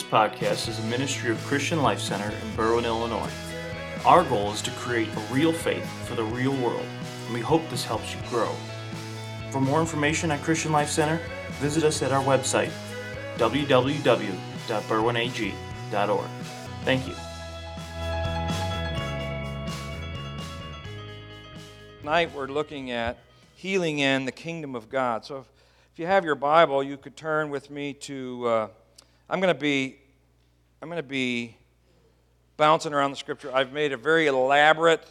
This podcast is a ministry of Christian Life Center in Berwyn, Illinois. Our goal is to create a real faith for the real world, and we hope this helps you grow. For more information at Christian Life Center, visit us at our website, www.berwynag.org. Thank you. Tonight we're looking at healing in the kingdom of God. So if, if you have your Bible, you could turn with me to. Uh, I'm going to be. I'm going to be bouncing around the scripture. I've made a very elaborate,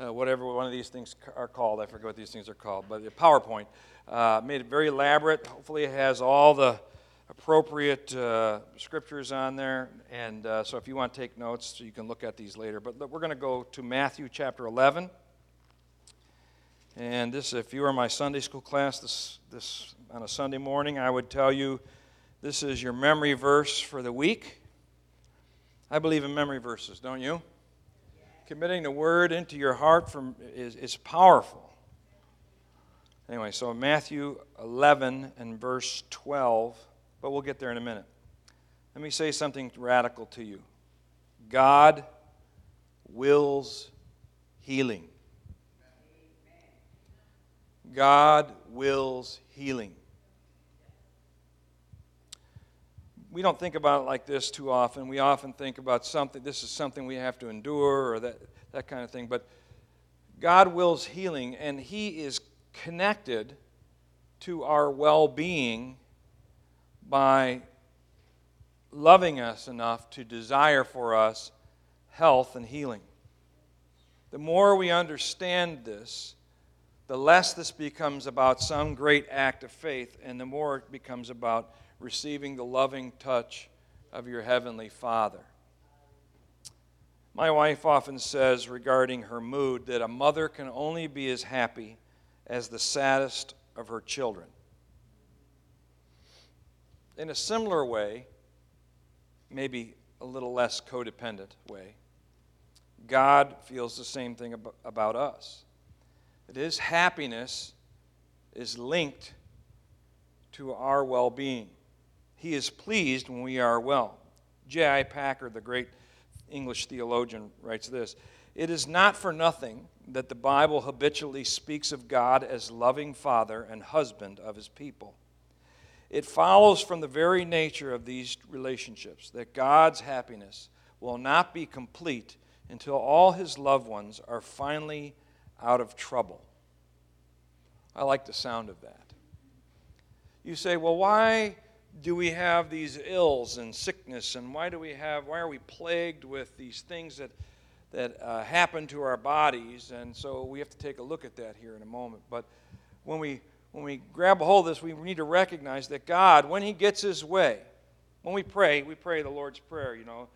uh, whatever one of these things are called. I forget what these things are called, but the PowerPoint. Uh, made it very elaborate. Hopefully, it has all the appropriate uh, scriptures on there. And uh, so, if you want to take notes, you can look at these later. But we're going to go to Matthew chapter 11. And this, if you were my Sunday school class this, this on a Sunday morning, I would tell you this is your memory verse for the week. I believe in memory verses, don't you? Committing the word into your heart from, is, is powerful. Anyway, so Matthew 11 and verse 12, but we'll get there in a minute. Let me say something radical to you God wills healing. God wills healing. We don't think about it like this too often. We often think about something, this is something we have to endure or that, that kind of thing. But God wills healing, and He is connected to our well being by loving us enough to desire for us health and healing. The more we understand this, the less this becomes about some great act of faith, and the more it becomes about receiving the loving touch of your Heavenly Father. My wife often says regarding her mood that a mother can only be as happy as the saddest of her children. In a similar way, maybe a little less codependent way, God feels the same thing about us that his happiness is linked to our well being. He is pleased when we are well. J.I. Packer, the great English theologian, writes this It is not for nothing that the Bible habitually speaks of God as loving Father and husband of his people. It follows from the very nature of these relationships that God's happiness will not be complete until all his loved ones are finally out of trouble. I like the sound of that. You say, well, why do we have these ills and sickness, and why do we have, why are we plagued with these things that, that uh, happen to our bodies? And so we have to take a look at that here in a moment. But when we, when we grab a hold of this, we need to recognize that God, when He gets His way, when we pray, we pray the Lord's Prayer, you know,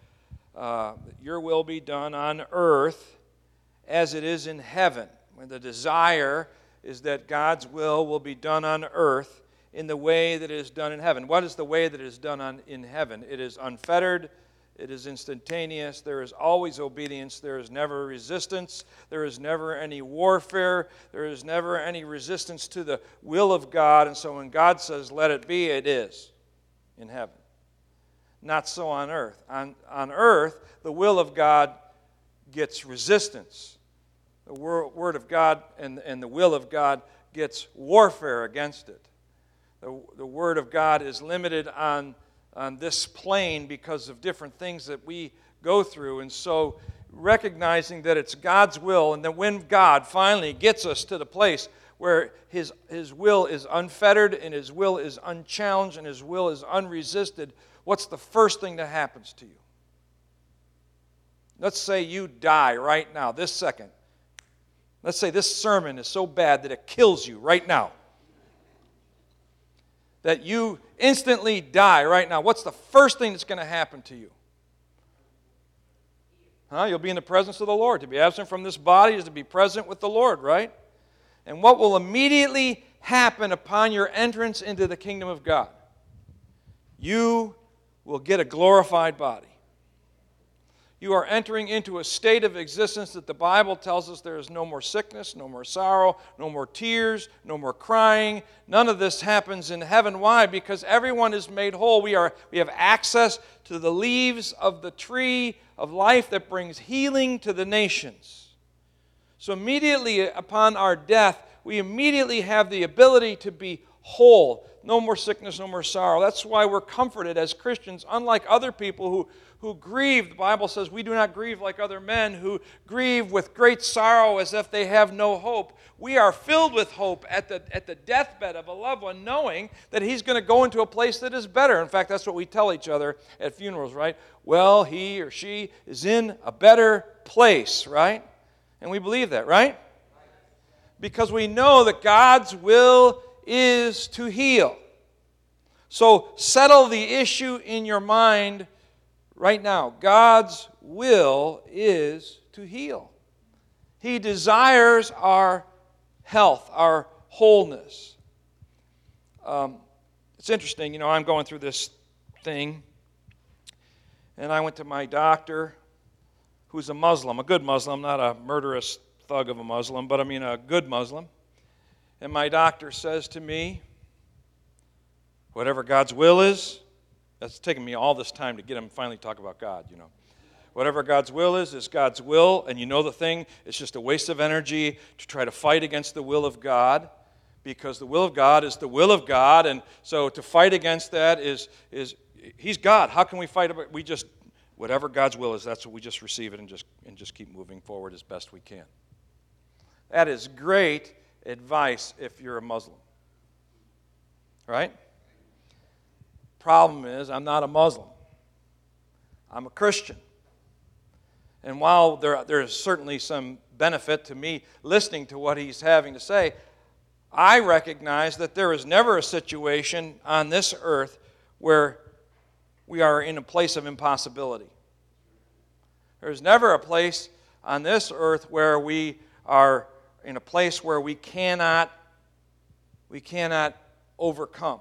uh, your will be done on earth as it is in heaven. When the desire is that God's will will be done on earth in the way that it is done in heaven. What is the way that it is done on, in heaven? It is unfettered, it is instantaneous, there is always obedience, there is never resistance, there is never any warfare, there is never any resistance to the will of God. And so when God says, let it be, it is in heaven. Not so on earth. On, on earth, the will of God gets resistance the Word of God and, and the will of God gets warfare against it. The, the Word of God is limited on, on this plane because of different things that we go through. And so, recognizing that it's God's will, and that when God finally gets us to the place where his, his will is unfettered and His will is unchallenged and His will is unresisted, what's the first thing that happens to you? Let's say you die right now, this second. Let's say this sermon is so bad that it kills you right now. That you instantly die right now. What's the first thing that's going to happen to you? Huh? You'll be in the presence of the Lord. To be absent from this body is to be present with the Lord, right? And what will immediately happen upon your entrance into the kingdom of God? You will get a glorified body you are entering into a state of existence that the Bible tells us there is no more sickness, no more sorrow, no more tears, no more crying. None of this happens in heaven. Why? Because everyone is made whole. We, are, we have access to the leaves of the tree of life that brings healing to the nations. So, immediately upon our death, we immediately have the ability to be whole. No more sickness, no more sorrow. That's why we're comforted as Christians, unlike other people who, who grieve. The Bible says we do not grieve like other men who grieve with great sorrow as if they have no hope. We are filled with hope at the, at the deathbed of a loved one, knowing that he's going to go into a place that is better. In fact, that's what we tell each other at funerals, right? Well, he or she is in a better place, right? And we believe that, right? Because we know that God's will is to heal. So settle the issue in your mind right now. God's will is to heal. He desires our health, our wholeness. Um, it's interesting, you know, I'm going through this thing, and I went to my doctor, who's a Muslim, a good Muslim, not a murderous thug of a Muslim, but I mean a good Muslim. And my doctor says to me, whatever God's will is, that's taken me all this time to get him finally talk about God, you know. Whatever God's will is, is God's will, and you know the thing, it's just a waste of energy to try to fight against the will of God because the will of God is the will of God, and so to fight against that is, is He's God. How can we fight about We just, whatever God's will is, that's what we just receive it and just, and just keep moving forward as best we can. That is great advice if you're a Muslim. Right? Problem is, I'm not a Muslim, I'm a Christian. And while there, there is certainly some benefit to me listening to what he's having to say, I recognize that there is never a situation on this earth where we are in a place of impossibility. There's never a place on this earth where we are in a place where we cannot we cannot overcome.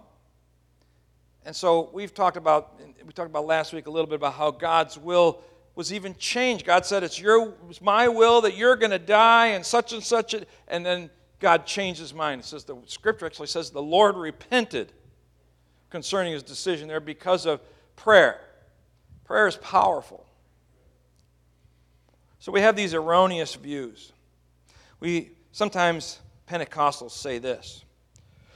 And so we've talked about we talked about last week a little bit about how God's will was even changed. God said it's your it's my will that you're going to die and such and such and then God changed his mind. It says the scripture actually says the Lord repented concerning his decision there because of prayer. Prayer is powerful. So we have these erroneous views. We sometimes Pentecostals say this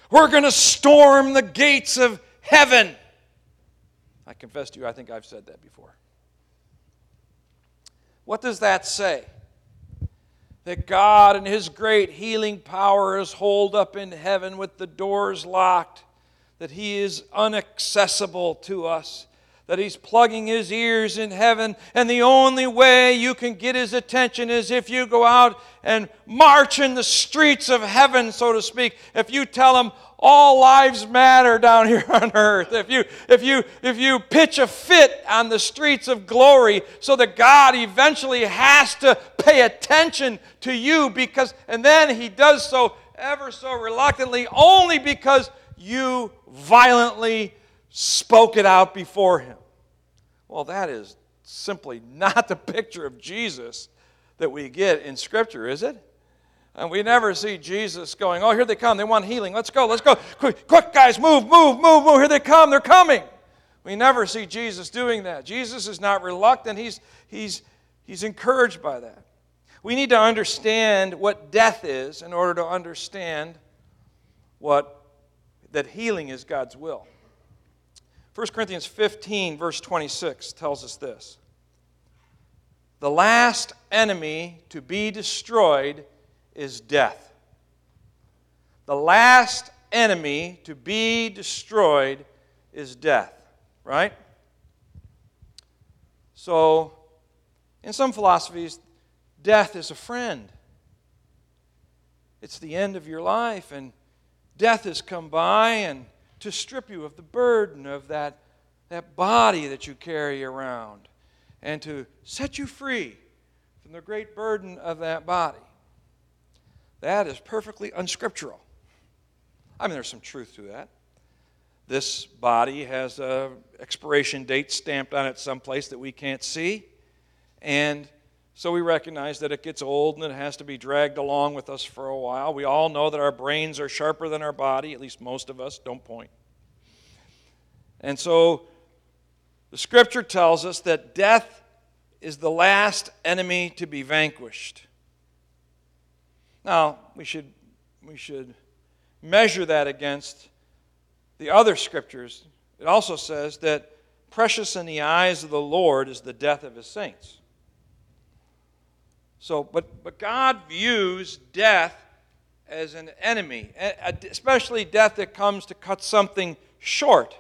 We're going to storm the gates of heaven. I confess to you, I think I've said that before. What does that say? That God and His great healing power is holed up in heaven with the doors locked, that He is inaccessible to us, that he's plugging his ears in heaven, and the only way you can get his attention is if you go out and march in the streets of heaven, so to speak. If you tell him all lives matter down here on earth, if you if you if you pitch a fit on the streets of glory, so that God eventually has to pay attention to you because and then he does so ever so reluctantly, only because you violently spoke it out before him. Well, that is simply not the picture of Jesus that we get in Scripture, is it? And we never see Jesus going, Oh, here they come. They want healing. Let's go. Let's go. Quick, quick, guys, move, move, move, move. Here they come. They're coming. We never see Jesus doing that. Jesus is not reluctant, he's, he's, he's encouraged by that. We need to understand what death is in order to understand what that healing is God's will. 1 Corinthians 15, verse 26, tells us this The last enemy to be destroyed is death. The last enemy to be destroyed is death, right? So, in some philosophies, death is a friend. It's the end of your life, and death has come by, and to strip you of the burden of that, that body that you carry around and to set you free from the great burden of that body. That is perfectly unscriptural. I mean, there's some truth to that. This body has a expiration date stamped on it someplace that we can't see. And so we recognize that it gets old and it has to be dragged along with us for a while. We all know that our brains are sharper than our body, at least most of us. Don't point. And so The scripture tells us that death is the last enemy to be vanquished. Now, we should, we should measure that against the other scriptures. It also says that precious in the eyes of the Lord is the death of his saints. So, but, but God views death as an enemy, especially death that comes to cut something short.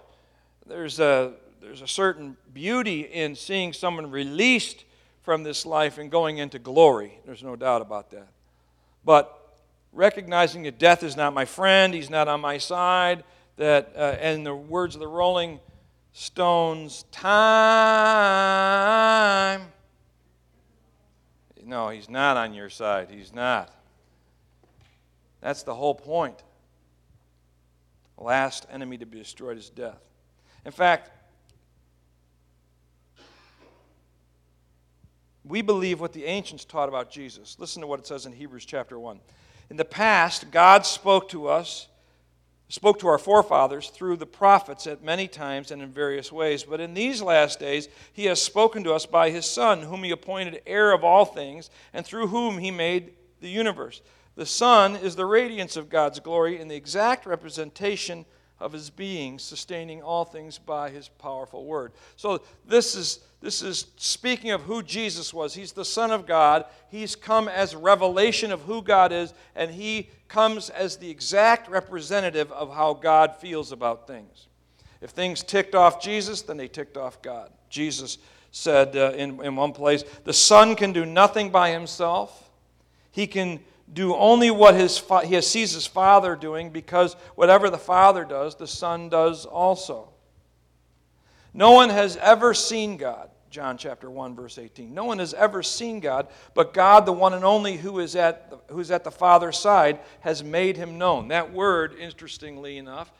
There's a, there's a certain beauty in seeing someone released from this life and going into glory. There's no doubt about that. But recognizing that death is not my friend, he's not on my side, that, uh, and the words of the Rolling Stones, time no, he's not on your side. He's not. That's the whole point. The last enemy to be destroyed is death. In fact, we believe what the ancients taught about Jesus. Listen to what it says in Hebrews chapter 1. In the past, God spoke to us spoke to our forefathers through the prophets at many times and in various ways. But in these last days, he has spoken to us by his Son, whom he appointed heir of all things, and through whom he made the universe. The Son is the radiance of God's glory and the exact representation of his being, sustaining all things by his powerful word. So this is this is speaking of who Jesus was. He's the Son of God. He's come as revelation of who God is, and he comes as the exact representative of how God feels about things. If things ticked off Jesus, then they ticked off God. Jesus said uh, in, in one place, The Son can do nothing by himself. He can do only what his fa- he sees his Father doing because whatever the Father does, the Son does also. No one has ever seen God. John chapter 1 verse 18. No one has ever seen God, but God, the one and only who is at the, who's at the Father's side, has made him known. That word, interestingly enough,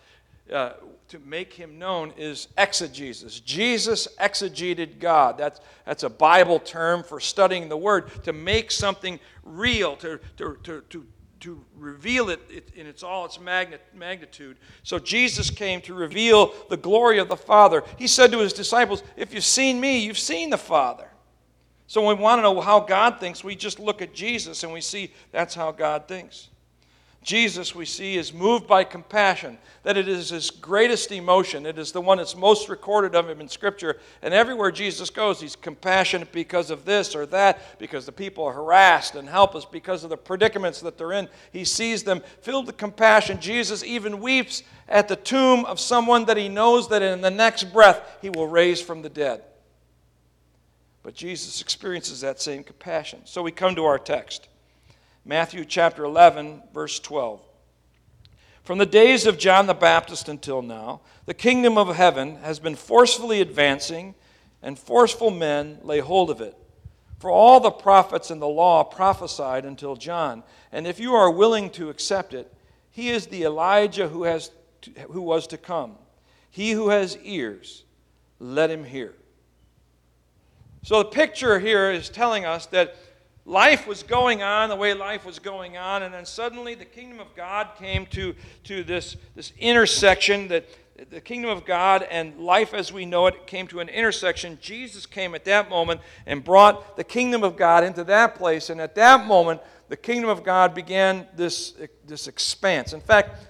uh, to make him known is exegesis. Jesus exegeted God. That's, that's a Bible term for studying the Word, to make something real, to, to, to, to to reveal it in its all its magnitude. So Jesus came to reveal the glory of the Father. He said to his disciples, If you've seen me, you've seen the Father. So when we want to know how God thinks, we just look at Jesus and we see that's how God thinks. Jesus, we see, is moved by compassion, that it is his greatest emotion. It is the one that's most recorded of him in Scripture. And everywhere Jesus goes, he's compassionate because of this or that, because the people are harassed and helpless, because of the predicaments that they're in. He sees them filled with compassion. Jesus even weeps at the tomb of someone that he knows that in the next breath he will raise from the dead. But Jesus experiences that same compassion. So we come to our text. Matthew chapter 11, verse 12. From the days of John the Baptist until now, the kingdom of heaven has been forcefully advancing, and forceful men lay hold of it. For all the prophets and the law prophesied until John. And if you are willing to accept it, he is the Elijah who, has to, who was to come. He who has ears, let him hear. So the picture here is telling us that life was going on the way life was going on, and then suddenly the kingdom of God came to, to this, this intersection that the kingdom of God and life as we know it came to an intersection. Jesus came at that moment and brought the kingdom of God into that place, and at that moment, the kingdom of God began this, this expanse. In fact,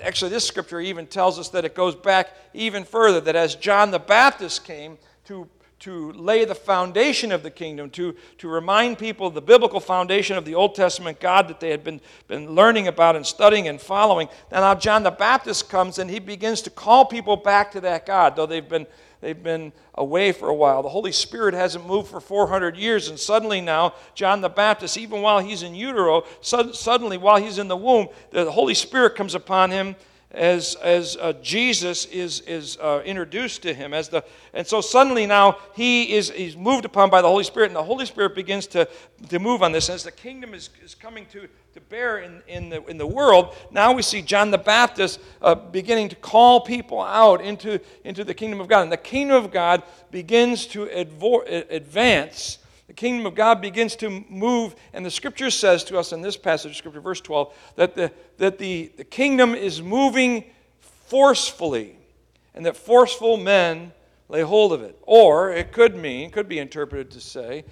actually, this scripture even tells us that it goes back even further that as John the Baptist came to to lay the foundation of the kingdom, to, to remind people the biblical foundation of the Old Testament God that they had been, been learning about and studying and following. And now John the Baptist comes and he begins to call people back to that God, though they've been, they've been away for a while. The Holy Spirit hasn't moved for 400 years, and suddenly now, John the Baptist, even while he's in utero, suddenly while he's in the womb, the Holy Spirit comes upon him as, as uh, Jesus is, is uh, introduced to him. As the, and so suddenly now he is he's moved upon by the Holy Spirit, and the Holy Spirit begins to, to move on this. As the kingdom is, is coming to, to bear in, in, the, in the world, now we see John the Baptist uh, beginning to call people out into, into the kingdom of God. And the kingdom of God begins to advo- advance kingdom of God begins to move, and the scripture says to us in this passage, scripture, verse 12, that the, that the, the kingdom is moving forcefully, and that forceful men lay hold of it. Or it could mean, could be interpreted to say,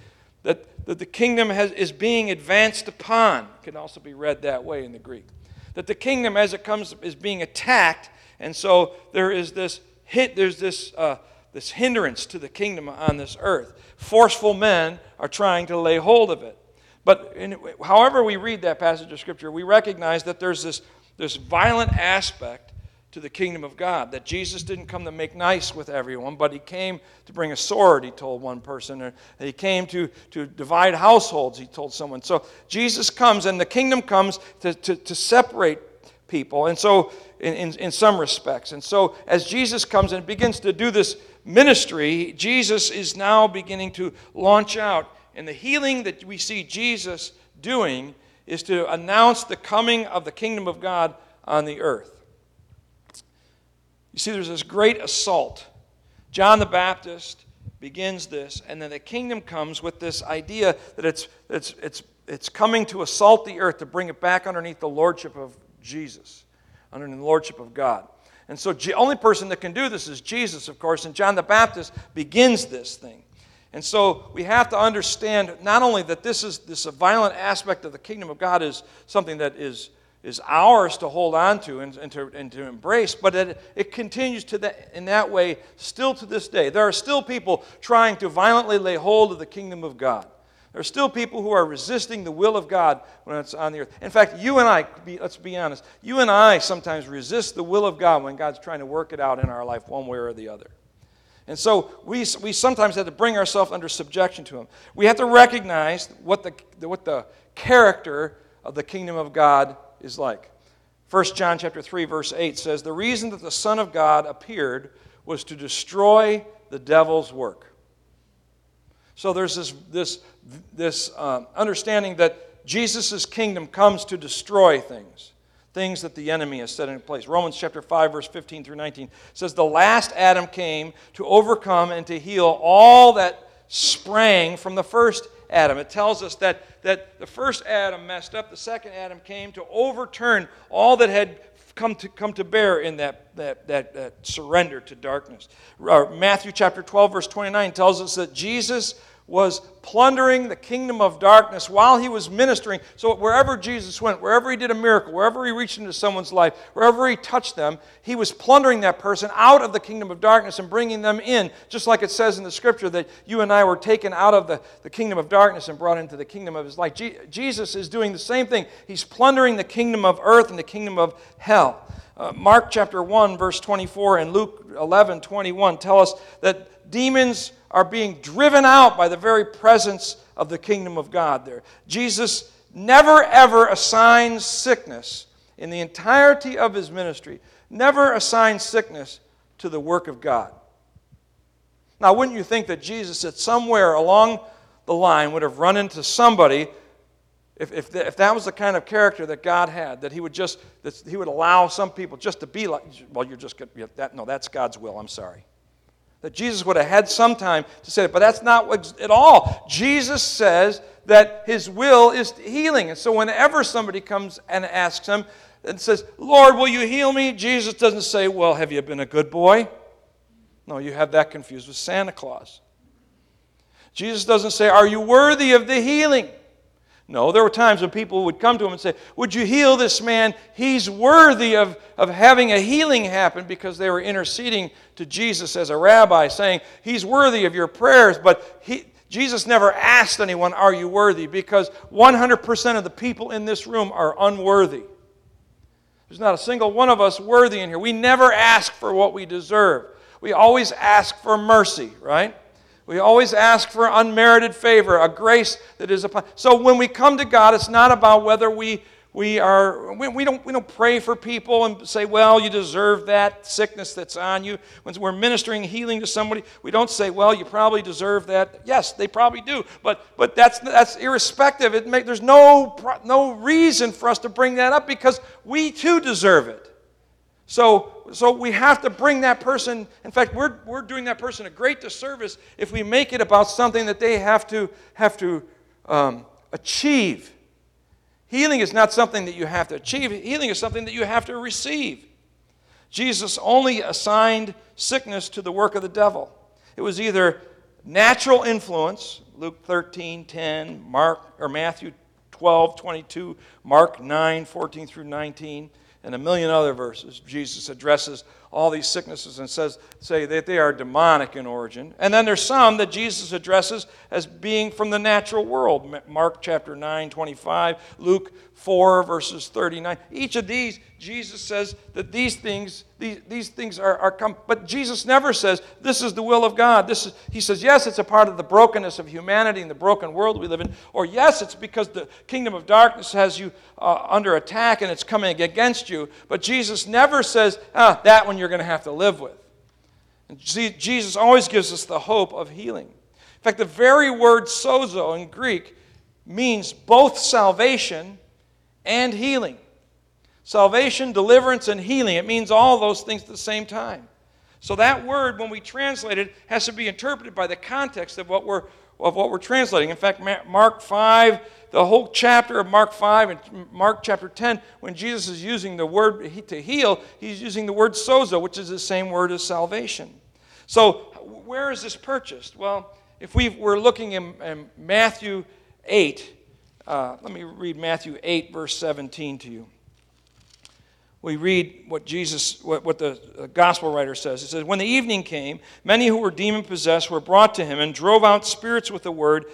that, that the kingdom has, is being advanced upon. It can also be read that way in the Greek. That the kingdom, as it comes, is being attacked, and so there is this hit, there's this, uh, this hindrance to the kingdom on this earth. Forceful men are trying to lay hold of it. But in, however we read that passage of Scripture, we recognize that there's this, this violent aspect to the kingdom of God. That Jesus didn't come to make nice with everyone, but he came to bring a sword, he told one person. Or he came to, to divide households, he told someone. So Jesus comes, and the kingdom comes to, to, to separate people. And so, in, in, in some respects. And so, as Jesus comes and begins to do this ministry, Jesus is now beginning to launch out. And the healing that we see Jesus doing is to announce the coming of the kingdom of God on the earth. You see, there's this great assault. John the Baptist begins this, and then the kingdom comes with this idea that it's, it's, it's, it's coming to assault the earth to bring it back underneath the lordship of Jesus, under the lordship of God. And so, the only person that can do this is Jesus, of course, and John the Baptist begins this thing. And so, we have to understand not only that this is this violent aspect of the kingdom of God is something that is is ours to hold on to and, and, to, and to embrace, but it, it continues to that, in that way still to this day. There are still people trying to violently lay hold of the kingdom of God. There are still people who are resisting the will of God when it's on the earth. In fact, you and I, let's be honest, you and I sometimes resist the will of God when God's trying to work it out in our life one way or the other. And so we, we sometimes have to bring ourselves under subjection to Him. We have to recognize what the, what the character of the kingdom of God is like. 1 John chapter 3 verse 8 says the reason that the son of God appeared was to destroy the devil's work. So there's this this this uh, understanding that Jesus' kingdom comes to destroy things, things that the enemy has set in place. Romans chapter 5 verse 15 through 19 says the last Adam came to overcome and to heal all that sprang from the first Adam. It tells us that, that the first Adam messed up, the second Adam came to overturn all that had come to, come to bear in that, that, that, that surrender to darkness. Uh, Matthew chapter 12, verse 29 tells us that Jesus was plundering the kingdom of darkness while he was ministering. So wherever Jesus went, wherever he did a miracle, wherever he reached into someone's life, wherever he touched them, he was plundering that person out of the kingdom of darkness and bringing them in, just like it says in the scripture that you and I were taken out of the, the kingdom of darkness and brought into the kingdom of his light. Je- Jesus is doing the same thing. He's plundering the kingdom of earth and the kingdom of hell. Uh, Mark chapter 1, verse 24, and Luke 11, 21 tell us that demons are being driven out by the very presence of the kingdom of God there. Jesus never ever assigns sickness in the entirety of his ministry, never assigns sickness to the work of God. Now, wouldn't you think that Jesus, at somewhere along the line, would have run into somebody, if, if, the, if that was the kind of character that God had, that he would just, that he would allow some people just to be like, well, you're just, that, no, that's God's will, I'm sorry. That Jesus would have had some time to say it, but that's not at all. Jesus says that his will is healing. And so whenever somebody comes and asks him and says, Lord, will you heal me? Jesus doesn't say, Well, have you been a good boy? No, you have that confused with Santa Claus. Jesus doesn't say, Are you worthy of the healing? No, there were times when people would come to him and say, Would you heal this man? He's worthy of, of having a healing happen because they were interceding to Jesus as a rabbi, saying, He's worthy of your prayers. But he, Jesus never asked anyone, Are you worthy? Because 100% of the people in this room are unworthy. There's not a single one of us worthy in here. We never ask for what we deserve, we always ask for mercy, right? We always ask for unmerited favor, a grace that is upon. So when we come to God, it's not about whether we we are we, we, don't we don't pray for people and say well you deserve that sickness that's on you. When we're ministering healing to somebody we don't say well you probably deserve that. Yes they probably do but but that's that's irrespective. It may, there's no no reason for us to bring that up because we too deserve it so so we have to bring that person in fact we're, we're doing that person a great disservice if we make it about something that they have to have to um, achieve Healing is not something that you have to achieve, healing is something that you have to receive. Jesus only assigned sickness to the work of the devil. It was either natural influence, Luke 13, 10, Mark or Matthew 12, 22, Mark 9, 14 through 19, and a million other verses. Jesus addresses all these sicknesses and says say that they are demonic in origin. And then there's some that Jesus addresses as being from the natural world. Mark chapter 9, 25, Luke 4 verses 39. Each of these Jesus says that these things these, these things are, are come but Jesus never says this is the will of God. This is he says yes it's a part of the brokenness of humanity and the broken world we live in or yes it's because the kingdom of darkness has you uh, under attack and it's coming against you. But Jesus never says ah that one you're going to have to live with. And Jesus always gives us the hope of healing. In fact, the very word sozo in Greek means both salvation and healing. Salvation, deliverance, and healing. It means all those things at the same time. So that word, when we translate it, has to be interpreted by the context of what we're, of what we're translating. In fact, Mark 5 the whole chapter of Mark 5 and Mark chapter 10, when Jesus is using the word to heal, he's using the word sozo, which is the same word as salvation. So, where is this purchased? Well, if we were looking in, in Matthew 8, uh, let me read Matthew 8, verse 17 to you. We read what Jesus, what, what the gospel writer says. It says, When the evening came, many who were demon possessed were brought to him and drove out spirits with the word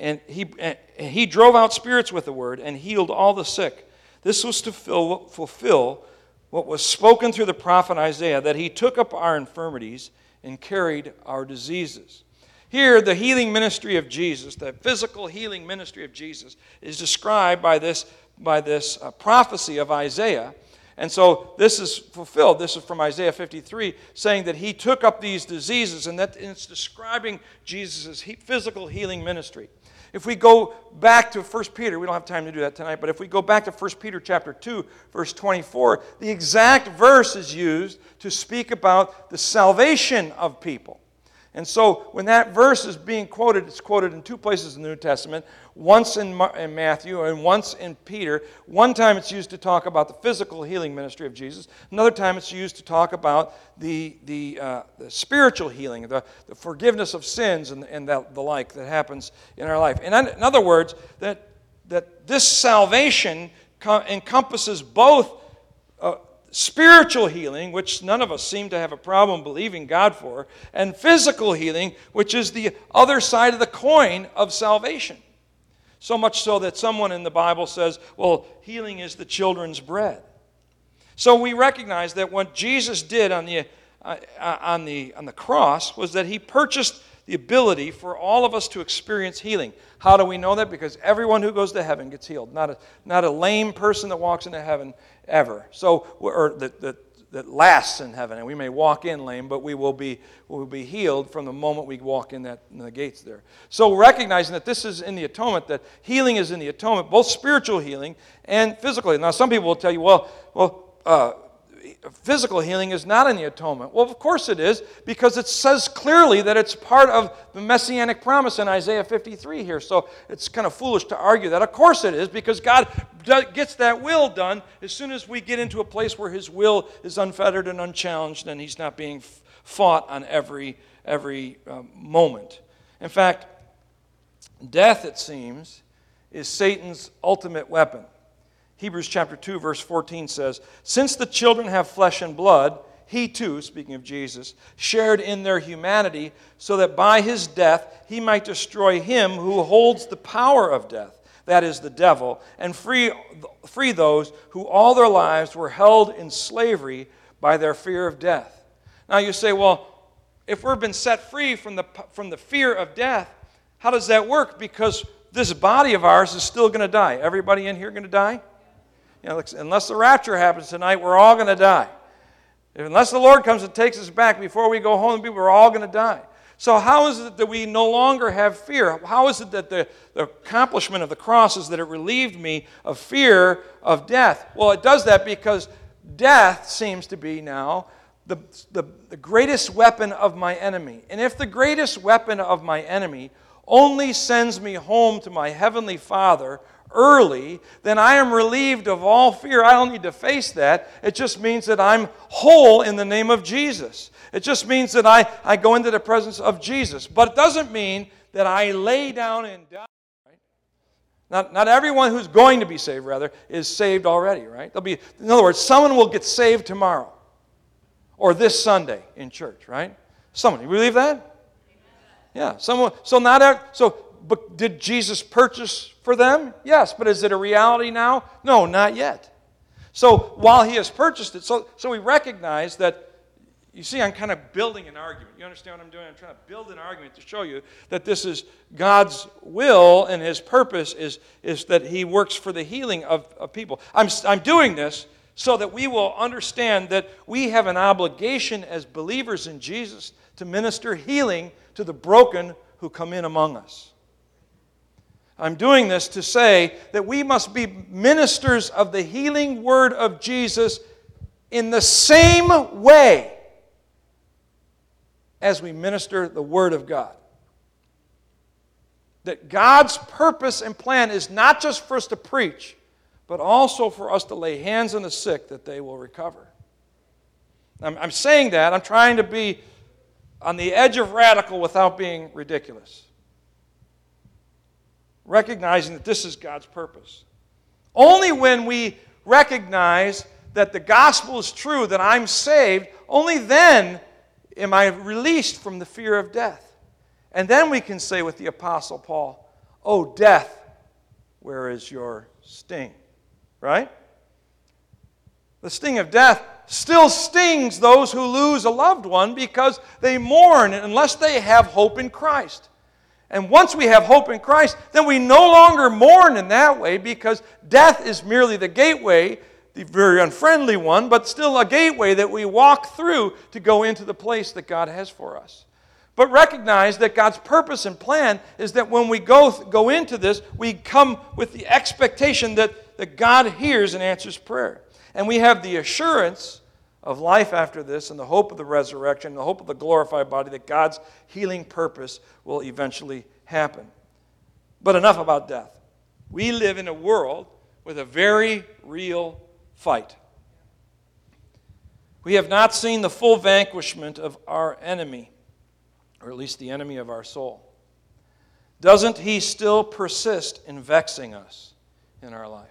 and he, and he drove out spirits with the word and healed all the sick. This was to fill, fulfill what was spoken through the prophet Isaiah that he took up our infirmities and carried our diseases. Here, the healing ministry of Jesus, the physical healing ministry of Jesus, is described by this, by this uh, prophecy of Isaiah. And so this is fulfilled. This is from Isaiah 53, saying that he took up these diseases, and that it's describing Jesus' physical healing ministry. If we go back to 1 Peter, we don't have time to do that tonight, but if we go back to 1 Peter chapter 2, verse 24, the exact verse is used to speak about the salvation of people. And so when that verse is being quoted, it's quoted in two places in the New Testament once in, in, Matthew and once in Peter. One time it's used to talk about the physical healing ministry of Jesus, another time it's used to talk about the, the, uh, the spiritual healing, the, the forgiveness of sins, and, and the, the like that happens in our life. And in other words, that, that this salvation encompasses both. Spiritual healing, which none of us seem to have a problem believing God for, and physical healing, which is the other side of the coin of salvation. So much so that someone in the Bible says, well, healing is the children's bread. So we recognize that what Jesus did on the, uh, uh on the, on the cross was that he purchased the ability for all of us to experience healing. How do we know that? Because everyone who goes to heaven gets healed. Not a, not a lame person that walks into heaven ever. So, or that, that, that lasts in heaven. And we may walk in lame, but we will be, will be healed from the moment we walk in, that, in the gates there. So, recognizing that this is in the atonement, that healing is in the atonement, both spiritual healing and physical. Now, some people will tell you, well, well, uh, physical healing is not in the atonement. Well, of course it is, because it says clearly that it's part of the messianic promise in Isaiah 53 here. So it's kind of foolish to argue that. Of course it is, because God gets that will done as soon as we get into a place where His will is unfettered and unchallenged and He's not being fought on every, every uh, moment. In fact, death, it seems, is Satan's ultimate weapon. Hebrews chapter 2, verse 14 says, Since the children have flesh and blood, he too, speaking of Jesus, shared in their humanity, so that by his death he might destroy him who holds the power of death, that is, the devil, and free, free those who all their lives were held in slavery by their fear of death. Now you say, well, if we've been set free from the, from the fear of death, how does that work? Because this body of ours is still going to die. Everybody in here going to die? You know, unless the rapture happens tonight, we're all going to die. Unless the Lord comes and takes us back before we go home, we're all going to die. So, how is it that we no longer have fear? How is it that the, the accomplishment of the cross is that it relieved me of fear of death? Well, it does that because death seems to be now the, the, the greatest weapon of my enemy. And if the greatest weapon of my enemy only sends me home to my heavenly Father early, then I am relieved of all fear. I don't need to face that. It just means that I'm whole in the name of Jesus. It just means that I, I go into the presence of Jesus. But it doesn't mean that I lay down and die. Right? Not, not everyone who's going to be saved, rather, is saved already, right? There'll be, in other words, someone will get saved tomorrow or this Sunday in church, right? Someone. You believe that? Yeah. Someone. So not. So, but did Jesus purchase for them? Yes. But is it a reality now? No, not yet. So while he has purchased it, so so we recognize that. You see, I'm kind of building an argument. You understand what I'm doing? I'm trying to build an argument to show you that this is God's will and His purpose is, is that He works for the healing of, of people. I'm, I'm doing this so that we will understand that we have an obligation as believers in Jesus to minister healing to the broken who come in among us. I'm doing this to say that we must be ministers of the healing word of Jesus in the same way as we minister the word of God. That God's purpose and plan is not just for us to preach, but also for us to lay hands on the sick that they will recover. I'm, I'm saying that, I'm trying to be on the edge of radical without being ridiculous. Recognizing that this is God's purpose. Only when we recognize that the gospel is true, that I'm saved, only then am I released from the fear of death. And then we can say with the Apostle Paul, Oh, death, where is your sting? Right? The sting of death still stings those who lose a loved one because they mourn unless they have hope in Christ. And once we have hope in Christ, then we no longer mourn in that way because death is merely the gateway, the very unfriendly one, but still a gateway that we walk through to go into the place that God has for us. But recognize that God's purpose and plan is that when we go, go into this, we come with the expectation that, that God hears and answers prayer. And we have the assurance of life after this and the hope of the resurrection, the hope of the glorified body, that God's healing purpose will eventually happen. But enough about death. We live in a world with a very real fight. We have not seen the full vanquishment of our enemy, or at least the enemy of our soul. Doesn't he still persist in vexing us in our life?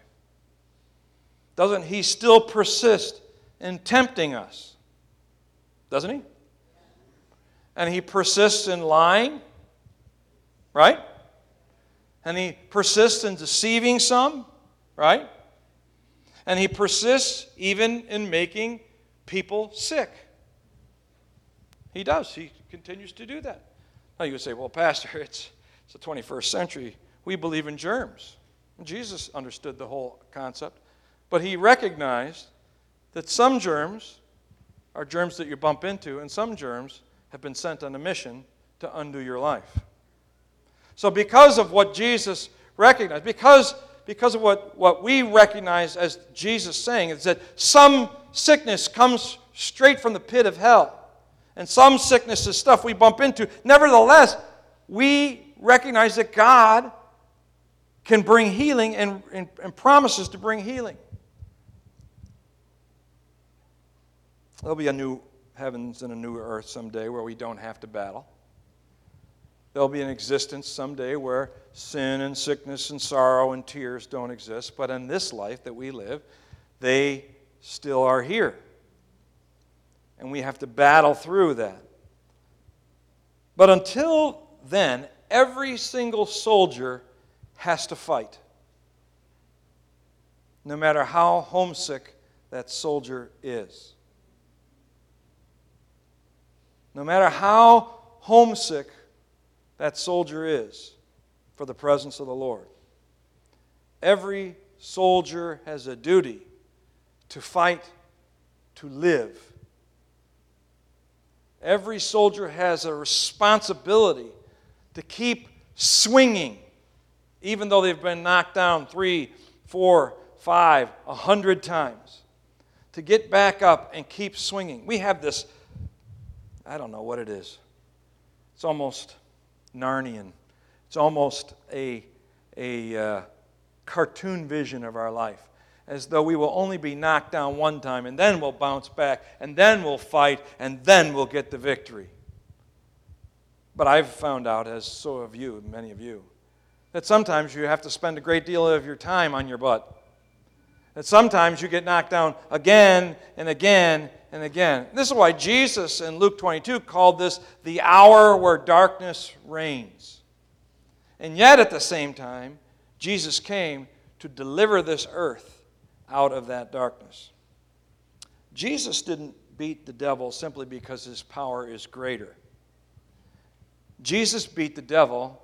Doesn't he still persist in tempting us. Doesn't he? And he persists in lying, right? And he persists in deceiving some, right? And he persists even in making people sick. He does. He continues to do that. Now you would say, well, Pastor, it's, it's the 21st century. We believe in germs. Jesus understood the whole concept. But he recognized that some germs are germs that you bump into, and some germs have been sent on a mission to undo your life. So, because of what Jesus recognized, because, because of what, what we recognize as Jesus saying, is that some sickness comes straight from the pit of hell, and some sickness is stuff we bump into. Nevertheless, we recognize that God can bring healing and, and, and promises to bring healing. There'll be a new heavens and a new earth someday where we don't have to battle. There'll be an existence someday where sin and sickness and sorrow and tears don't exist. But in this life that we live, they still are here. And we have to battle through that. But until then, every single soldier has to fight. No matter how homesick that soldier is. No matter how homesick that soldier is for the presence of the Lord, every soldier has a duty to fight to live. Every soldier has a responsibility to keep swinging, even though they've been knocked down three, four, five, a hundred times. To get back up and keep swinging. We have this I don't know what it is. It's almost Narnian. It's almost a, a uh, cartoon vision of our life, as though we will only be knocked down one time and then we'll bounce back and then we'll fight and then we'll get the victory. But I've found out, as so have you, many of you, that sometimes you have to spend a great deal of your time on your butt. That sometimes you get knocked down again and again and again. This is why Jesus in Luke 22 called this the hour where darkness reigns. And yet, at the same time, Jesus came to deliver this earth out of that darkness. Jesus didn't beat the devil simply because his power is greater. Jesus beat the devil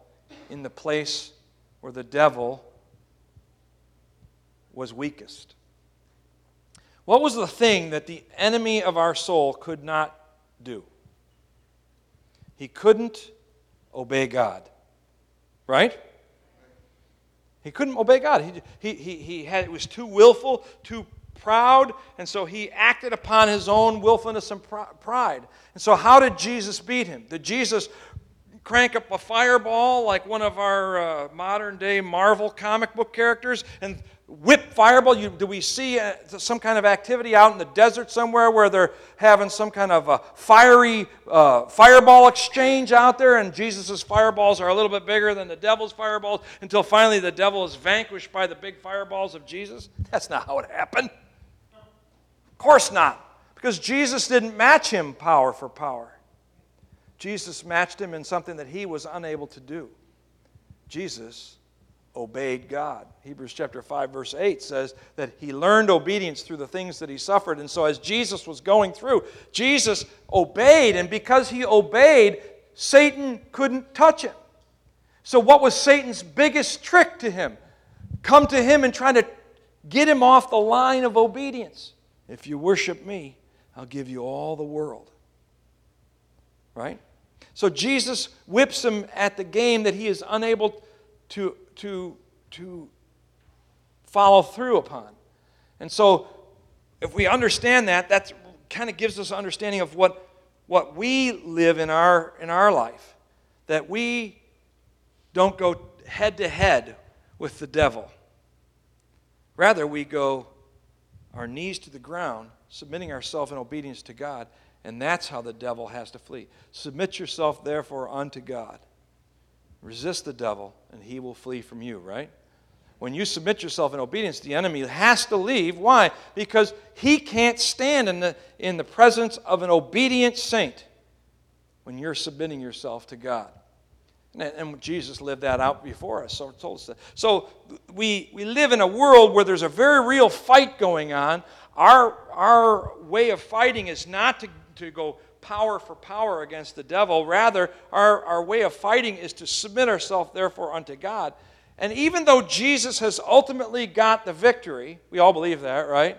in the place where the devil was weakest. What was the thing that the enemy of our soul could not do? He couldn't obey God. Right? He couldn't obey God. He, he, he, he had, it was too willful, too proud, and so he acted upon his own willfulness and pride. And so, how did Jesus beat him? Did Jesus crank up a fireball like one of our uh, modern day Marvel comic book characters and whip fireball? You, do we see uh, some kind of activity out in the desert somewhere where they're having some kind of a fiery uh, fireball exchange out there and Jesus' fireballs are a little bit bigger than the devil's fireballs until finally the devil is vanquished by the big fireballs of Jesus? That's not how it happened. Of course not, because Jesus didn't match him power for power. Jesus matched him in something that he was unable to do. Jesus obeyed God. Hebrews chapter 5 verse 8 says that he learned obedience through the things that he suffered and so as Jesus was going through, Jesus obeyed and because he obeyed, Satan couldn't touch him. So what was Satan's biggest trick to him? Come to him and try to get him off the line of obedience. If you worship me, I'll give you all the world. Right? So Jesus whips him at the game that he is unable to, to, to follow through upon. And so if we understand that, that kind of gives us an understanding of what, what we live in our, in our life. That we don't go head to head with the devil. Rather, we go our knees to the ground, submitting ourselves in obedience to God, and that's how the devil has to flee. Submit yourself, therefore, unto God. Resist the devil, and he will flee from you, right? When you submit yourself in obedience, the enemy has to leave. Why? Because he can't stand in the, in the presence of an obedient saint when you're submitting yourself to God. And, and Jesus lived that out before us, so told us that. So we, we live in a world where there's a very real fight going on. Our, our way of fighting is not to to go power for power against the devil. Rather, our, our way of fighting is to submit ourselves, therefore, unto God. And even though Jesus has ultimately got the victory, we all believe that, right?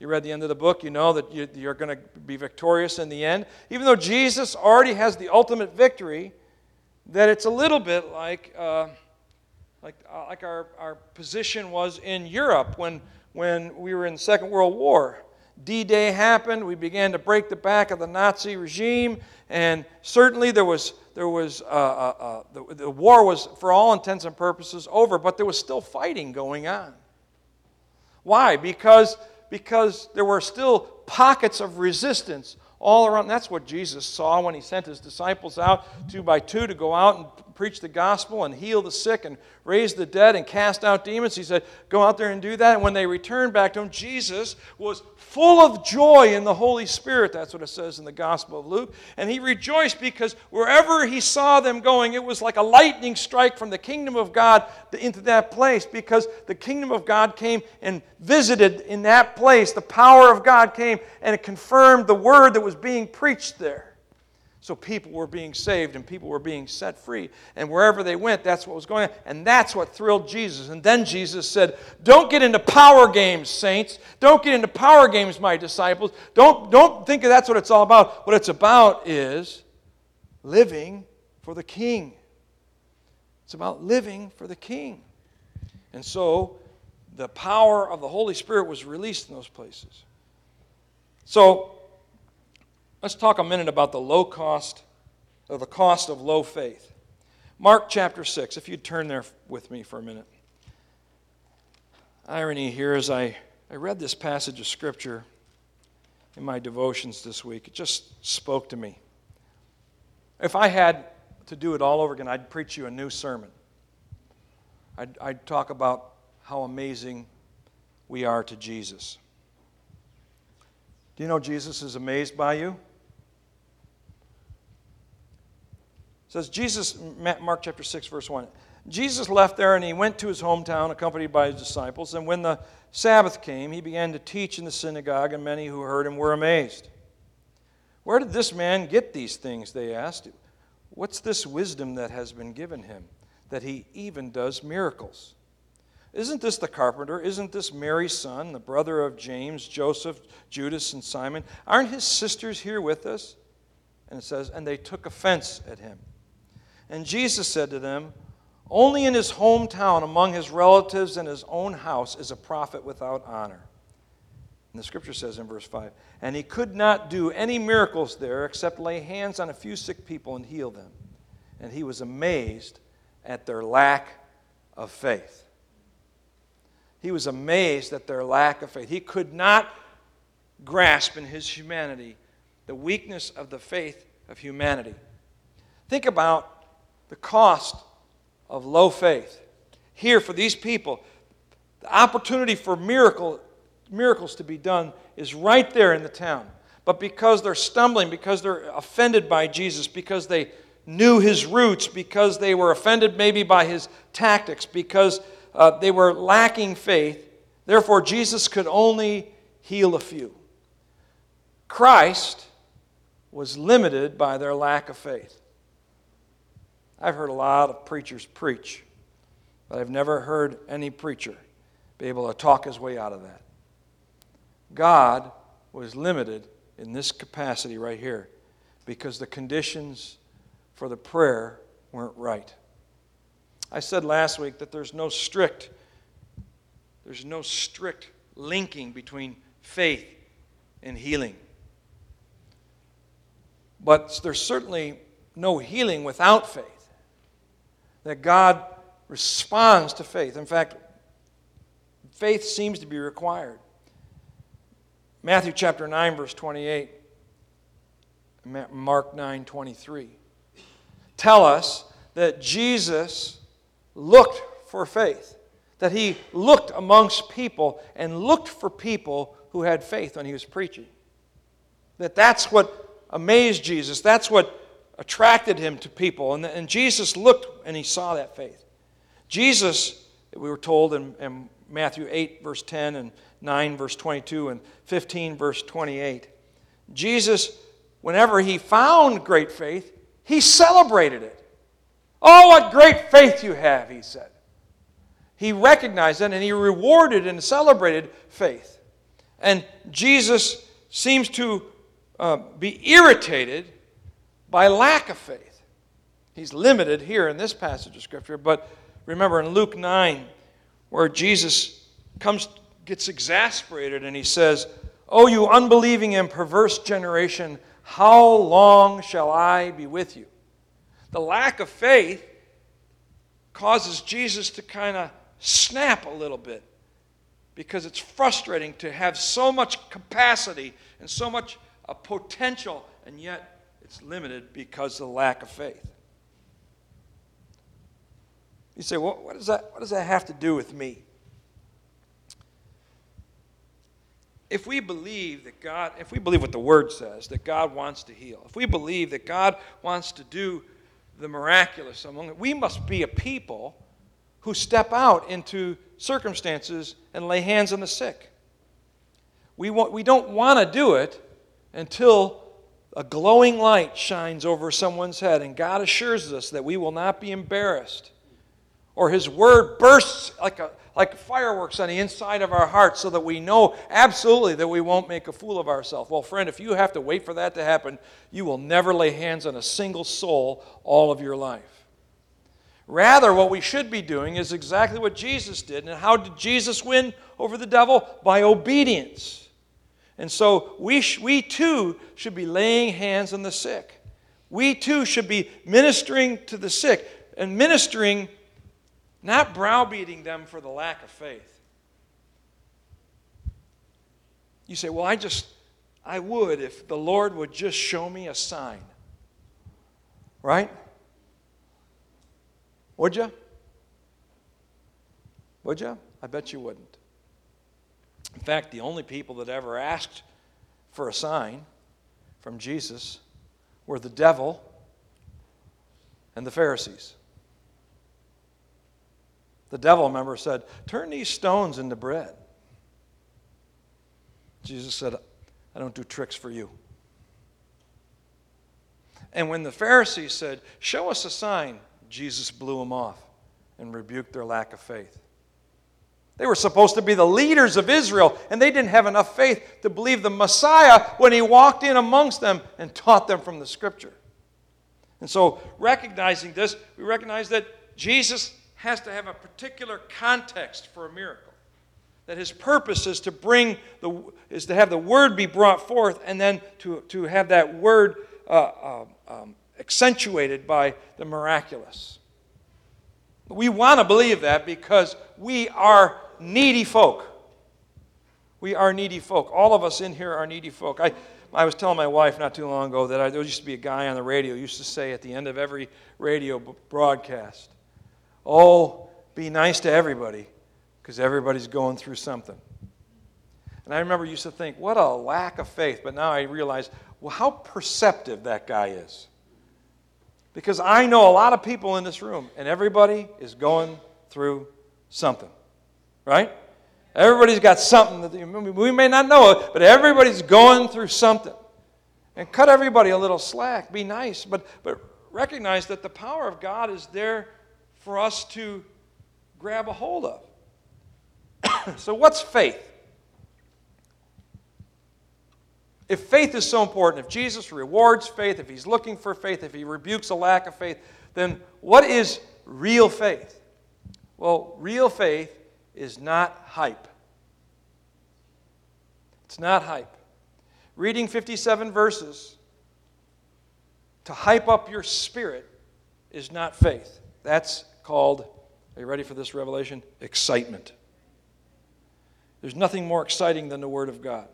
You read the end of the book, you know that you, are going to be victorious in the end. Even though Jesus already has the ultimate victory, that it's a little bit like, uh, like, uh, like our, our position was in Europe when, when we were in the Second World War. D Day happened. We began to break the back of the Nazi regime. And certainly there was, there was uh, uh, uh, the, the war was, for all intents and purposes, over, but there was still fighting going on. Why? Because, because there were still pockets of resistance all around. That's what Jesus saw when he sent his disciples out two by two to go out and preach the gospel and heal the sick and raise the dead and cast out demons. He said, Go out there and do that. And when they returned back to him, Jesus was full of joy in the Holy Spirit. That's what it says in the Gospel of Luke. And he rejoiced because wherever he saw them going, it was like a lightning strike from the kingdom of God into that place because the kingdom of God came and visited in that place. The power of God came and it confirmed the word that was being preached there. So people were being saved and people were being set free. And wherever they went, that's what was going on. And that's what thrilled Jesus. And then Jesus said, Don't get into power games, saints. Don't get into power games, my disciples. Don't, don't think that's what it's all about. What it's about is living for the king. It's about living for the king. And so the power of the Holy Spirit was released in those places. So Let's talk a minute about the low cost, or the cost of low faith. Mark chapter 6, if you'd turn there with me for a minute. irony here is I, I read this passage of Scripture in my devotions this week. It just spoke to me. If I had to do it all over again, I'd preach you a new sermon. I'd, I'd talk about how amazing we are to Jesus. Do you know Jesus is amazed by you? It says Jesus, Mark chapter 6, verse 1. Jesus left there and he went to his hometown accompanied by his disciples. And when the Sabbath came, he began to teach in the synagogue, and many who heard him were amazed. Where did this man get these things? They asked. What's this wisdom that has been given him, that he even does miracles? Isn't this the carpenter? Isn't this Mary's son, the brother of James, Joseph, Judas, and Simon? Aren't his sisters here with us? And it says, And they took offense at him. And Jesus said to them, Only in his hometown, among his relatives and his own house, is a prophet without honor. And the scripture says in verse 5 And he could not do any miracles there except lay hands on a few sick people and heal them. And he was amazed at their lack of faith. He was amazed at their lack of faith. He could not grasp in his humanity the weakness of the faith of humanity. Think about the cost of low faith. Here, for these people, the opportunity for miracle, miracles to be done is right there in the town. But because they're stumbling, because they're offended by Jesus, because they knew his roots, because they were offended maybe by his tactics, because uh, they were lacking faith. Therefore, Jesus could only heal a few. Christ was limited by their lack of faith. I've heard a lot of preachers preach, but I've never heard any preacher be able to talk his way out of that. God was limited in this capacity right here because the conditions for the prayer weren't right. I said last week that there's no strict there's no strict linking between faith and healing. But there's certainly no healing without faith. That God responds to faith. In fact, faith seems to be required. Matthew chapter 9 verse 28 Mark 9 23 tell us that Jesus looked for faith, that he looked amongst people and looked for people who had faith when he was preaching. That that's what amazed Jesus, that's what attracted him to people. And, and Jesus looked and he saw that faith. Jesus, we were told in, in Matthew 8, verse 10, and 9, verse 22, and 15, verse 28, Jesus, whenever he found great faith, he celebrated it. Oh, what great faith you have, he said. He recognized it and he rewarded and celebrated faith. And Jesus seems to uh, be irritated by lack of faith. He's limited here in this passage of Scripture, but remember in Luke 9, where Jesus comes, gets exasperated and he says, Oh, you unbelieving and perverse generation, how long shall I be with you? The lack of faith causes Jesus to kind of snap a little bit because it's frustrating to have so much capacity and so much uh, potential, and yet it's limited because of the lack of faith. You say, well, what, does that, what does that have to do with me? If we believe that God, if we believe what the Word says, that God wants to heal, if we believe that God wants to do the miraculous among it. We must be a people who step out into circumstances and lay hands on the sick. We, want, we don't want to do it until a glowing light shines over someone's head and God assures us that we will not be embarrassed or His Word bursts like a like fireworks on the inside of our hearts so that we know absolutely that we won't make a fool of ourselves. Well, friend, if you have to wait for that to happen, you will never lay hands on a single soul all of your life. Rather, what we should be doing is exactly what Jesus did. And how did Jesus win over the devil? By obedience. And so we, sh- we too should be laying hands on the sick. We too should be ministering to the sick and ministering not browbeating them for the lack of faith, You say, Well, I just, I would if the Lord would just show me a sign. Right? Would you? Would you? I bet you wouldn't. In fact, the only people that ever asked for a sign from Jesus were the devil and the Pharisees. The devil, remember, said, Turn these stones into bread. Jesus said, I don't do tricks for you. And when the Pharisees said, Show us a sign, Jesus blew them off and rebuked their lack of faith. They were supposed to be the leaders of Israel, and they didn't have enough faith to believe the Messiah when he walked in amongst them and taught them from the Scripture. And so, recognizing this, we recognize that Jesus has to have a particular context for a miracle. That his purpose is to bring the is to have the word be brought forth, and then to, to have that word uh, uh, um, accentuated by the miraculous. We want to believe that because we are needy folk. We are needy folk. All of us in here are needy folk. I, I was telling my wife not too long ago that I, there used to be a guy on the radio used to say at the end of every radio broadcast, Oh, be nice to everybody because everybody's going through something. And I remember used to think, what a lack of faith. But now I realize, well, how perceptive that guy is. Because I know a lot of people in this room, and everybody is going through something. Right? Everybody's got something that we may not know but everybody's going through something. And cut everybody a little slack. Be nice, but, but recognize that the power of God is there for us to grab a hold of. so, what's faith? If faith is so important, if Jesus rewards faith, if he's looking for faith, if he rebukes a lack of faith, then what is real faith? Well, real faith is not hype. It's not hype. Reading 57 verses to hype up your spirit is not faith. That's called, are you ready for this revelation? Excitement. There's nothing more exciting than the Word of God.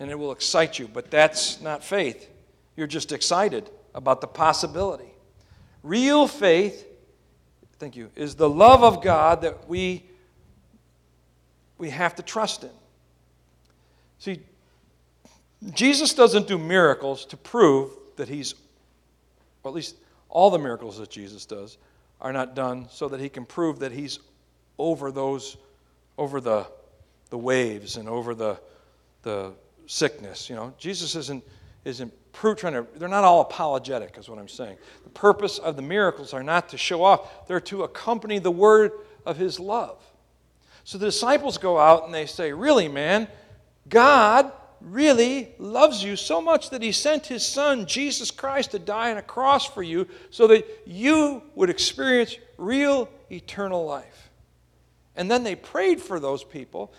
And it will excite you, but that's not faith. You're just excited about the possibility. Real faith, thank you, is the love of God that we we have to trust in. See, Jesus doesn't do miracles to prove that he's, or at least all the miracles that Jesus does are not done so that he can prove that he's over those, over the, the waves and over the, the sickness. You know, Jesus isn't, isn't trying to, they're not all apologetic, is what I'm saying. The purpose of the miracles are not to show off, they're to accompany the word of his love. So the disciples go out and they say, Really, man, God really loves you so much that he sent his son, Jesus Christ, to die on a cross for you so that you would experience real eternal life. And then they prayed for those people.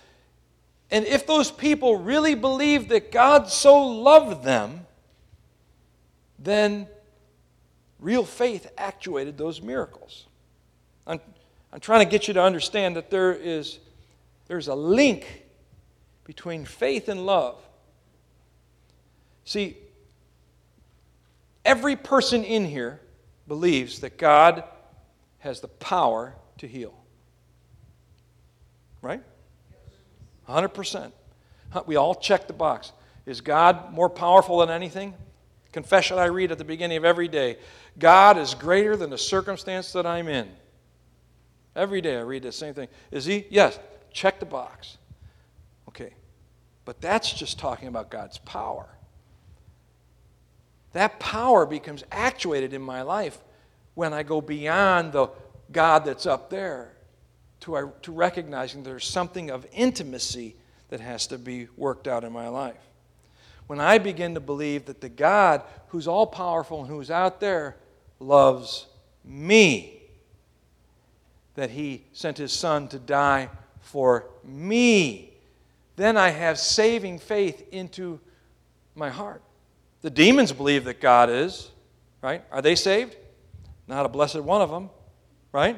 And if those people really believed that God so loved them, then real faith actuated those miracles. I'm trying to get you to understand that there is there's a link between faith and love. See, every person in here believes that God has the power to heal. Right? 100%. We all check the box. Is God more powerful than anything? Confession I read at the beginning of every day God is greater than the circumstance that I'm in. Every day I read the same thing. Is he? Yes. Check the box. Okay. But that's just talking about God's power. That power becomes actuated in my life when I go beyond the God that's up there to, uh, to recognizing there's something of intimacy that has to be worked out in my life. When I begin to believe that the God who's all powerful and who's out there loves me that he sent his son to die for me. Then I have saving faith into my heart. The demons believe that God is, right? Are they saved? Not a blessed one of them, right?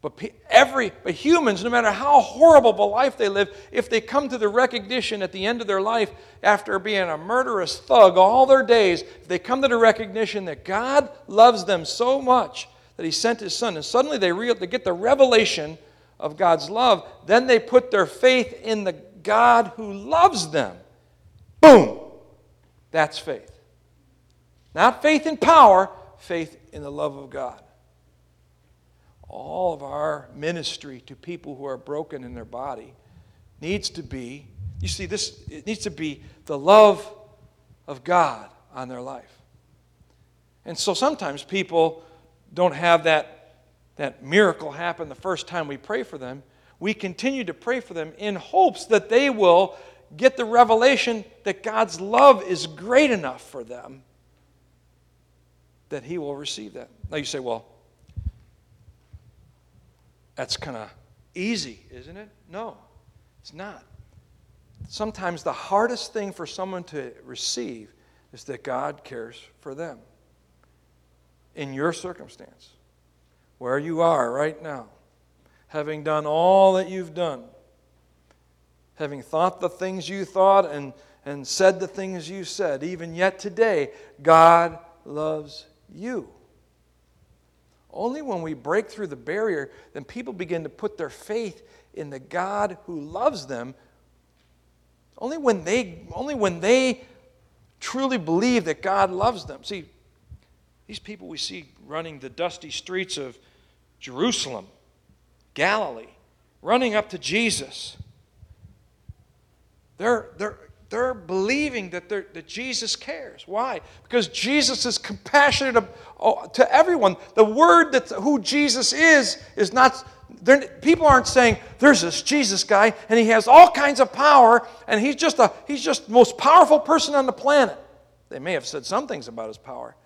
But every but humans, no matter how horrible a life they live, if they come to the recognition at the end of their life, after being a murderous thug all their days, if they come to the recognition that God loves them so much that He sent His Son, and suddenly they, re- they get the revelation of God's love, then they put their faith in the God who loves them. Boom! That's faith. Not faith in power, faith in the love of God all of our ministry to people who are broken in their body needs to be you see this it needs to be the love of god on their life and so sometimes people don't have that that miracle happen the first time we pray for them we continue to pray for them in hopes that they will get the revelation that god's love is great enough for them that he will receive that now you say well that's kind of easy, isn't it? No, it's not. Sometimes the hardest thing for someone to receive is that God cares for them in your circumstance, where you are right now, having done all that you've done, having thought the things you thought and, and said the things you said, even yet today, God loves you. Only when we break through the barrier, then people begin to put their faith in the God who loves them. Only when they, only when they truly believe that God loves them. See, these people we see running the dusty streets of Jerusalem, Galilee, running up to Jesus. They're, they're, they're believing that, they're, that Jesus cares. Why? Because Jesus is compassionate to everyone. The word that who Jesus is is not. People aren't saying there's this Jesus guy and he has all kinds of power and he's just a he's just the most powerful person on the planet. They may have said some things about his power,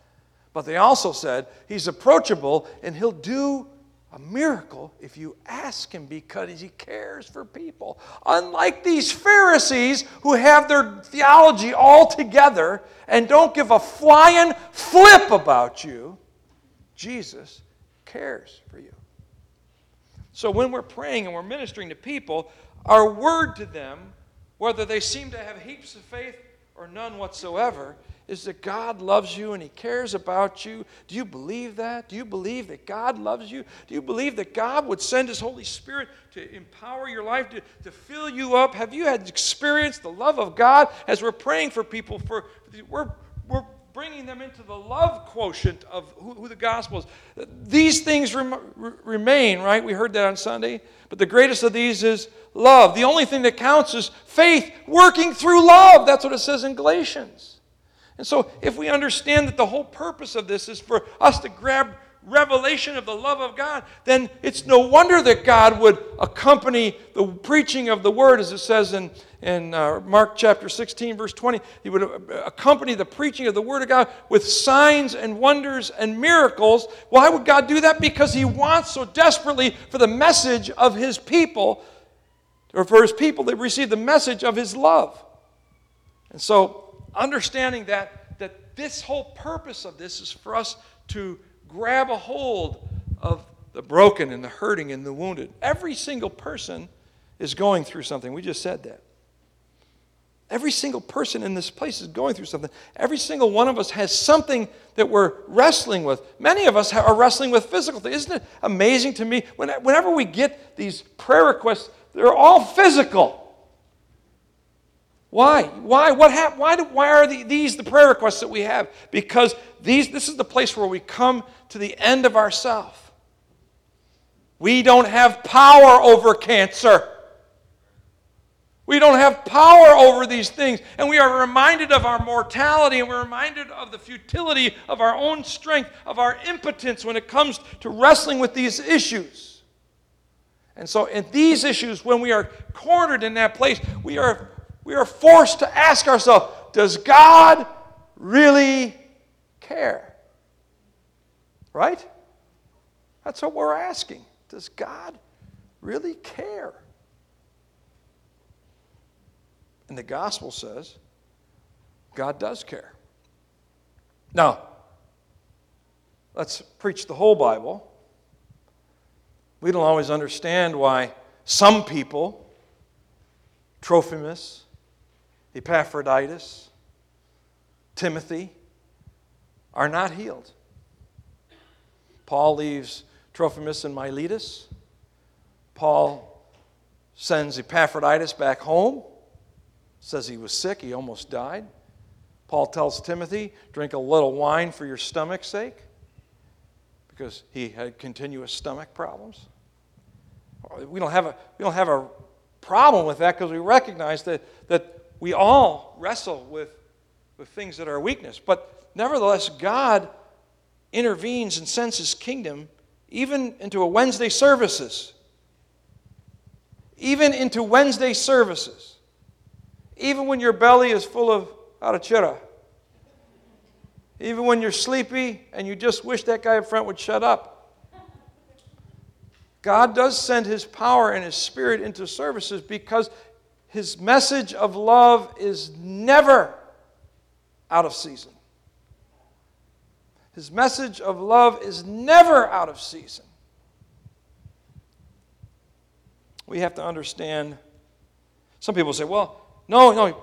but they also said he's approachable and he'll do a miracle if you ask him because he cares for people. Unlike these Pharisees who have their theology all together and don't give a flying flip about you, Jesus cares for you. So when we're praying and we're ministering to people, our word to them, whether they seem to have heaps of faith or none whatsoever, is that God loves you and He cares about you. Do you believe that? Do you believe that God loves you? Do you believe that God would send His Holy Spirit to empower your life, to, to fill you up? Have you had experienced the love of God as we're praying for people? For we're, we're bringing them into the love quotient of who, who the gospel is. These things rem, remain, right? We heard that on Sunday. But the greatest of these is love. The only thing that counts is faith working through love. That's what it says in Galatians. And so, if we understand that the whole purpose of this is for us to grab revelation of the love of God, then it's no wonder that God would accompany the preaching of the word, as it says in, in uh, Mark chapter 16, verse 20. He would uh, accompany the preaching of the word of God with signs and wonders and miracles. Why would God do that? Because He wants so desperately for the message of His people, or for His people to receive the message of His love. And so, understanding that, that this whole purpose of this is for us to grab a hold of the broken and the hurting and the wounded. Every single person is going through something. We just said that. Every single person in this place is going through something. Every single one of us has something that we're wrestling with. Many of us are wrestling with physical things. Isn't it amazing to me? Whenever we get these prayer requests, they're all physical. Why? Why? What hap- why, do, why are the, these the prayer requests that we have? Because these, this is the place where we come to the end of ourself. We don't have power over cancer. We don't have power over these things. And we are reminded of our mortality and we're reminded of the futility of our own strength, of our impotence when it comes to wrestling with these issues. And so, in these issues, when we are cornered in that place, we are we are forced to ask ourselves Does God really care? Right? That's what we're asking. Does God really care? And the gospel says God does care. Now, let's preach the whole Bible. We don't always understand why some people, Trophimus, Epaphroditus, Timothy, are not healed. Paul leaves Trophimus and Miletus. Paul sends Epaphroditus back home, says he was sick, he almost died. Paul tells Timothy, drink a little wine for your stomach's sake, because he had continuous stomach problems. We don't have a, we don't have a problem with that because we recognize that, that we all wrestle with, with things that are weakness. But nevertheless, God intervenes and sends his kingdom even into a Wednesday services. Even into Wednesday services. Even when your belly is full of arrachera. Even when you're sleepy and you just wish that guy up front would shut up. God does send his power and his spirit into services because his message of love is never out of season. His message of love is never out of season. We have to understand. Some people say, well, no, no,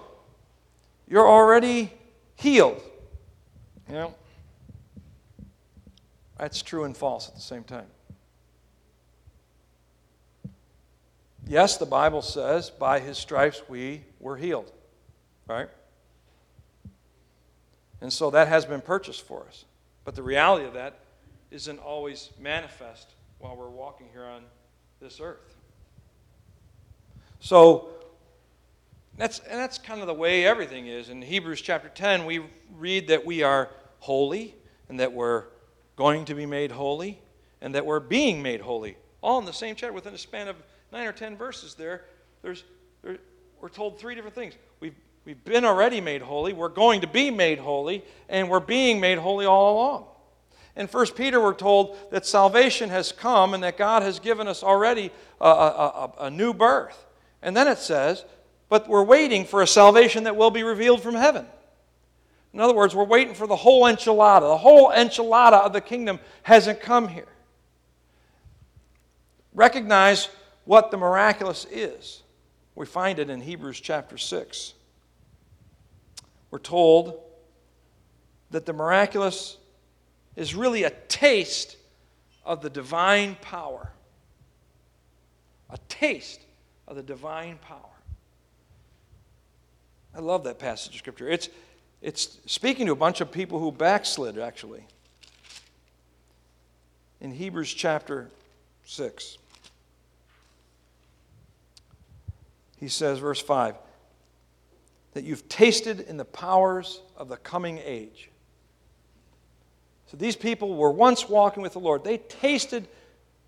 you're already healed. You know, that's true and false at the same time. Yes, the Bible says, by his stripes we were healed, right? And so that has been purchased for us. But the reality of that isn't always manifest while we're walking here on this earth. So that's and that's kind of the way everything is. In Hebrews chapter 10, we read that we are holy and that we're going to be made holy and that we're being made holy. All in the same chapter within a span of nine or ten verses there, there's, there, we're told three different things. We've, we've been already made holy, we're going to be made holy, and we're being made holy all along. In 1 Peter, we're told that salvation has come and that God has given us already a, a, a, a new birth. And then it says, but we're waiting for a salvation that will be revealed from heaven. In other words, we're waiting for the whole enchilada. The whole enchilada of the kingdom hasn't come here. Recognize what the miraculous is. We find it in Hebrews chapter 6. We're told that the miraculous is really a taste of the divine power. A taste of the divine power. I love that passage of Scripture. It's, it's speaking to a bunch of people who backslid, actually. In Hebrews chapter 6. He says, verse 5, that you've tasted in the powers of the coming age. So these people were once walking with the Lord. They tasted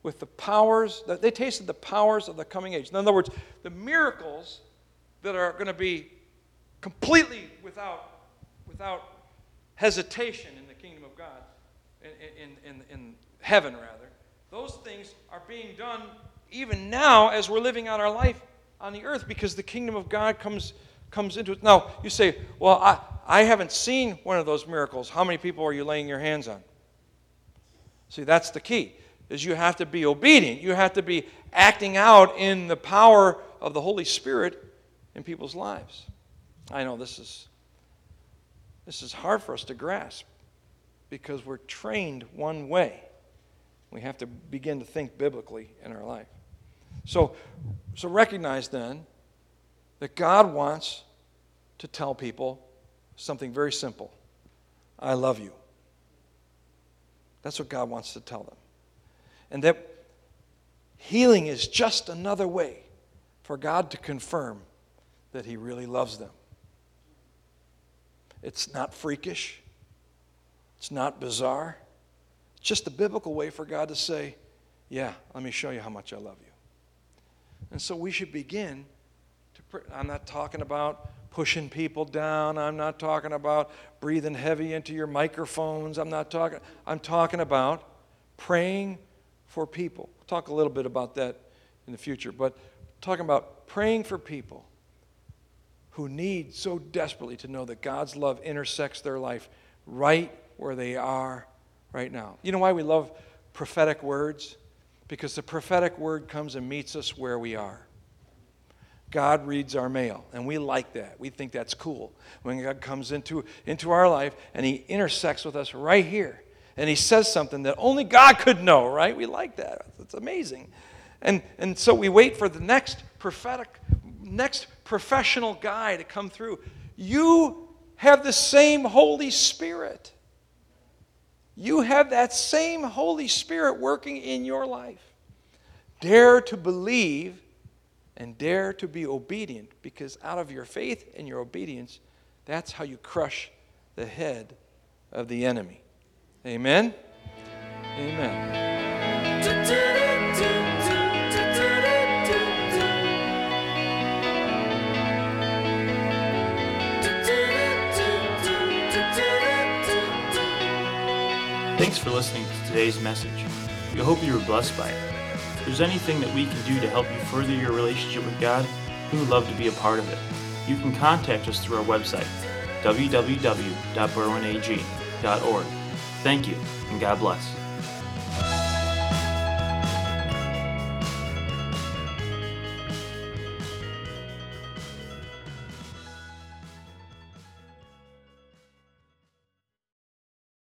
with the powers, they tasted the powers of the coming age. In other words, the miracles that are going to be completely without, without hesitation in the kingdom of God, in, in, in, in heaven rather, those things are being done even now as we're living out our life on the earth because the kingdom of God comes, comes into it. Now, you say, well, I, I haven't seen one of those miracles. How many people are you laying your hands on? See, that's the key, is you have to be obedient. You have to be acting out in the power of the Holy Spirit in people's lives. I know this is this is hard for us to grasp because we're trained one way. We have to begin to think biblically in our life. So, so recognize then that God wants to tell people something very simple I love you. That's what God wants to tell them. And that healing is just another way for God to confirm that He really loves them. It's not freakish, it's not bizarre. It's just a biblical way for God to say, Yeah, let me show you how much I love you. And so we should begin to. Pray. I'm not talking about pushing people down. I'm not talking about breathing heavy into your microphones. I'm not talking. I'm talking about praying for people. We'll talk a little bit about that in the future, but talking about praying for people who need so desperately to know that God's love intersects their life right where they are right now. You know why we love prophetic words? Because the prophetic word comes and meets us where we are. God reads our mail, and we like that. We think that's cool. When God comes into, into our life and He intersects with us right here, and He says something that only God could know, right? We like that. It's amazing. And, and so we wait for the next prophetic, next professional guy to come through. You have the same Holy Spirit. You have that same Holy Spirit working in your life. Dare to believe and dare to be obedient because out of your faith and your obedience, that's how you crush the head of the enemy. Amen? Amen. Thanks for listening to today's message. We hope you were blessed by it. If there's anything that we can do to help you further your relationship with God, we would love to be a part of it. You can contact us through our website, www.berwynag.org. Thank you, and God bless.